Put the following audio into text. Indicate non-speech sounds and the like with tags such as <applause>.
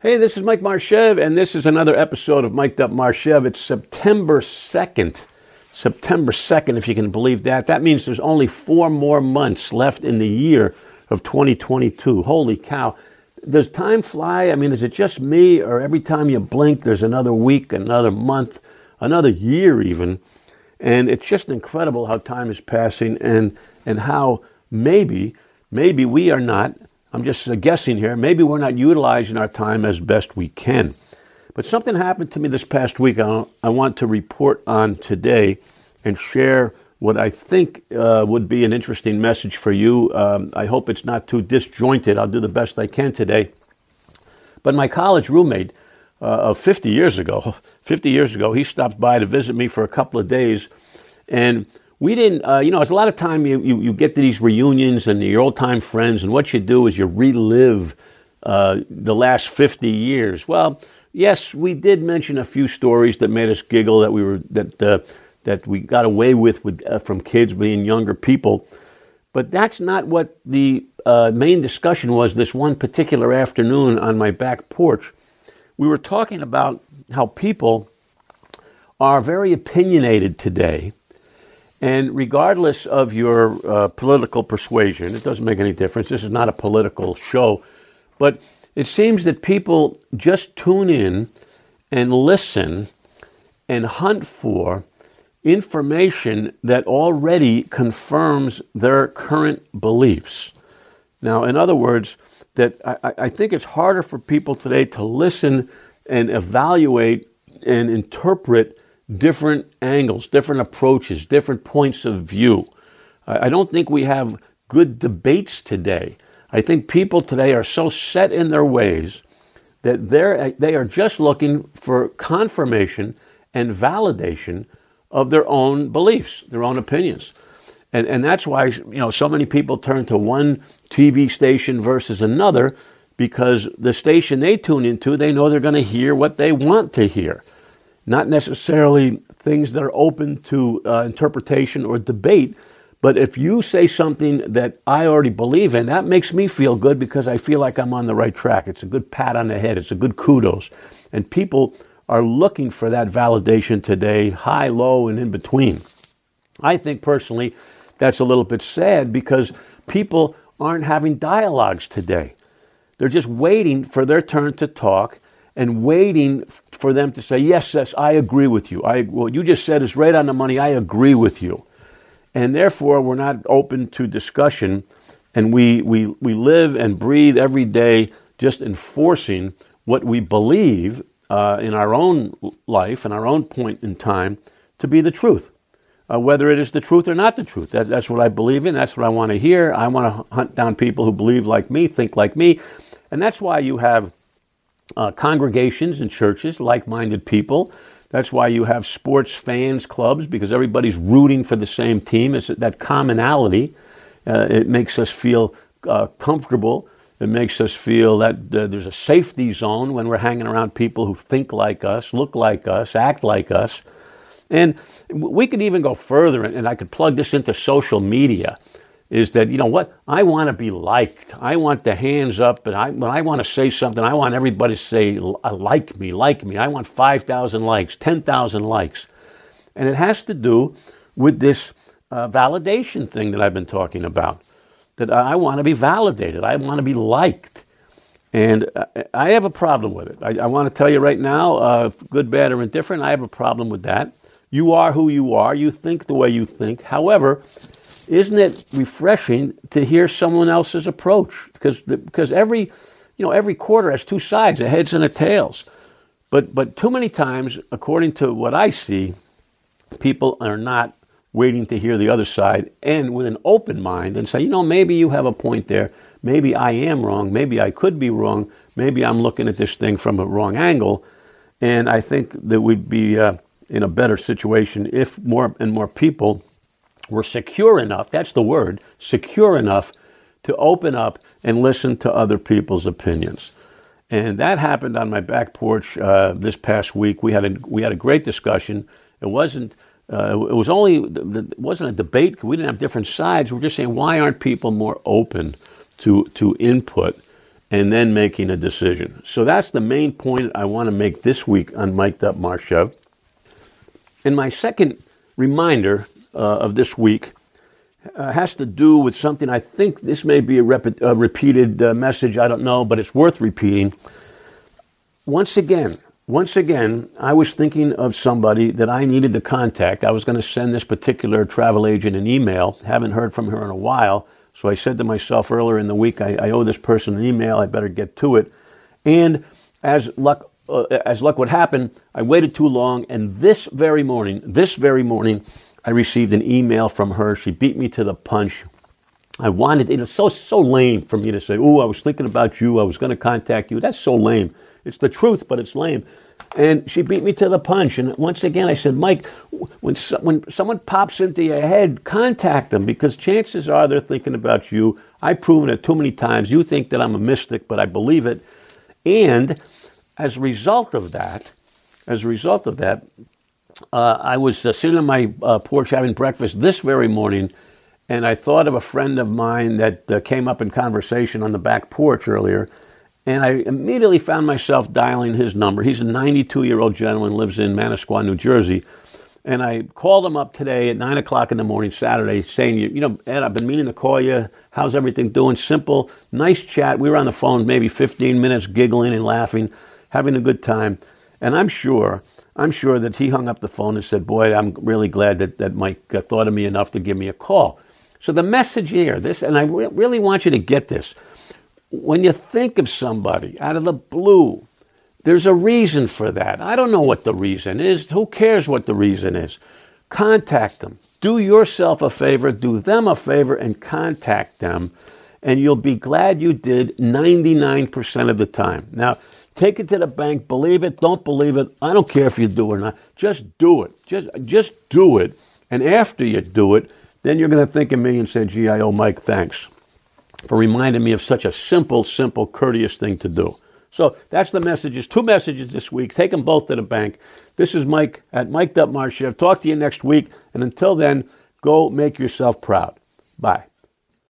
Hey, this is Mike Marchev, and this is another episode of Mic'd Up Marchev. It's September 2nd. September 2nd, if you can believe that. That means there's only four more months left in the year of 2022. Holy cow. Does time fly? I mean, is it just me, or every time you blink, there's another week, another month, another year, even? And it's just incredible how time is passing and, and how maybe, maybe we are not I'm just guessing here. Maybe we're not utilizing our time as best we can. But something happened to me this past week I, I want to report on today and share what I think uh, would be an interesting message for you. Um, I hope it's not too disjointed. I'll do the best I can today. But my college roommate uh, of 50 years ago, <laughs> 50 years ago, he stopped by to visit me for a couple of days. And we didn't, uh, you know, it's a lot of time you, you, you, get to these reunions and your old time friends, and what you do is you relive uh, the last 50 years. Well, yes, we did mention a few stories that made us giggle that we were, that, uh, that we got away with, with uh, from kids being younger people. But that's not what the uh, main discussion was this one particular afternoon on my back porch. We were talking about how people are very opinionated today and regardless of your uh, political persuasion, it doesn't make any difference. This is not a political show. But it seems that people just tune in and listen and hunt for information that already confirms their current beliefs. Now, in other words, that I, I think it's harder for people today to listen and evaluate and interpret different angles, different approaches, different points of view. I don't think we have good debates today. I think people today are so set in their ways that they're, they are just looking for confirmation and validation of their own beliefs, their own opinions. And, and that's why you know so many people turn to one TV station versus another because the station they tune into, they know they're going to hear what they want to hear not necessarily things that are open to uh, interpretation or debate. But if you say something that I already believe in, that makes me feel good because I feel like I'm on the right track. It's a good pat on the head, it's a good kudos. And people are looking for that validation today, high, low, and in between. I think personally that's a little bit sad because people aren't having dialogues today. They're just waiting for their turn to talk and waiting for them to say, yes, yes, I agree with you. I, what you just said is right on the money. I agree with you. And therefore, we're not open to discussion. And we, we, we live and breathe every day just enforcing what we believe uh, in our own life and our own point in time to be the truth. Uh, whether it is the truth or not the truth. That, that's what I believe in. That's what I want to hear. I want to hunt down people who believe like me, think like me. And that's why you have uh, congregations and churches, like minded people. That's why you have sports fans clubs because everybody's rooting for the same team. It's that commonality. Uh, it makes us feel uh, comfortable. It makes us feel that uh, there's a safety zone when we're hanging around people who think like us, look like us, act like us. And we could even go further, and I could plug this into social media is that you know what I want to be liked. I want the hands up, and I when I want to say something, I want everybody to say uh, like me, like me. I want five thousand likes, ten thousand likes, and it has to do with this uh, validation thing that I've been talking about. That I want to be validated. I want to be liked. And uh, I have a problem with it. I, I want to tell you right now, uh, good, bad, or indifferent, I have a problem with that. You are who you are. You think the way you think. However, isn't it refreshing to hear someone else's approach? Because because every you know every quarter has two sides, a heads and a tails. But but too many times, according to what I see, people are not waiting to hear the other side and with an open mind and say, you know, maybe you have a point there. Maybe I am wrong. Maybe I could be wrong. Maybe I'm looking at this thing from a wrong angle. And I think that we'd be uh, in a better situation if more and more people were secure enough, that's the word, secure enough to open up and listen to other people's opinions. And that happened on my back porch uh, this past week. We had a, we had a great discussion. It wasn't uh, it was only it wasn't a debate. We didn't have different sides. We're just saying why aren't people more open to to input and then making a decision. So that's the main point I want to make this week on Mic'd Up Marchev. And my second reminder uh, of this week uh, has to do with something I think this may be a, rep- a repeated uh, message, I don't know, but it's worth repeating. Once again, once again, I was thinking of somebody that I needed to contact. I was going to send this particular travel agent an email. Haven't heard from her in a while. So I said to myself earlier in the week, I, I owe this person an email. I better get to it. And as luck, uh, as luck would happen, I waited too long. And this very morning, this very morning, I received an email from her. She beat me to the punch. I wanted, you know, so so lame for me to say, "Oh, I was thinking about you. I was going to contact you." That's so lame. It's the truth, but it's lame. And she beat me to the punch. And once again, I said, Mike, when, so, when someone pops into your head, contact them because chances are they're thinking about you. I've proven it too many times. You think that I'm a mystic, but I believe it. And as a result of that, as a result of that, uh, I was uh, sitting on my uh, porch having breakfast this very morning, and I thought of a friend of mine that uh, came up in conversation on the back porch earlier and I immediately found myself dialing his number. He's a 92 year old gentleman, lives in Manasquan, New Jersey. And I called him up today at 9 o'clock in the morning, Saturday, saying, you know, Ed, I've been meaning to call you. How's everything doing? Simple, nice chat. We were on the phone maybe 15 minutes, giggling and laughing, having a good time. And I'm sure, I'm sure that he hung up the phone and said, Boy, I'm really glad that, that Mike uh, thought of me enough to give me a call. So the message here, this, and I re- really want you to get this when you think of somebody out of the blue, there's a reason for that. I don't know what the reason is. Who cares what the reason is? Contact them. Do yourself a favor, do them a favor, and contact them. And you'll be glad you did 99% of the time. Now, take it to the bank, believe it, don't believe it. I don't care if you do or not. Just do it. Just, just do it. And after you do it, then you're going to think of me and say, gee, I owe Mike thanks for reminding me of such a simple, simple, courteous thing to do. So that's the messages. Two messages this week. Take them both to the bank. This is Mike at Mike Marchev. Talk to you next week. And until then, go make yourself proud. Bye.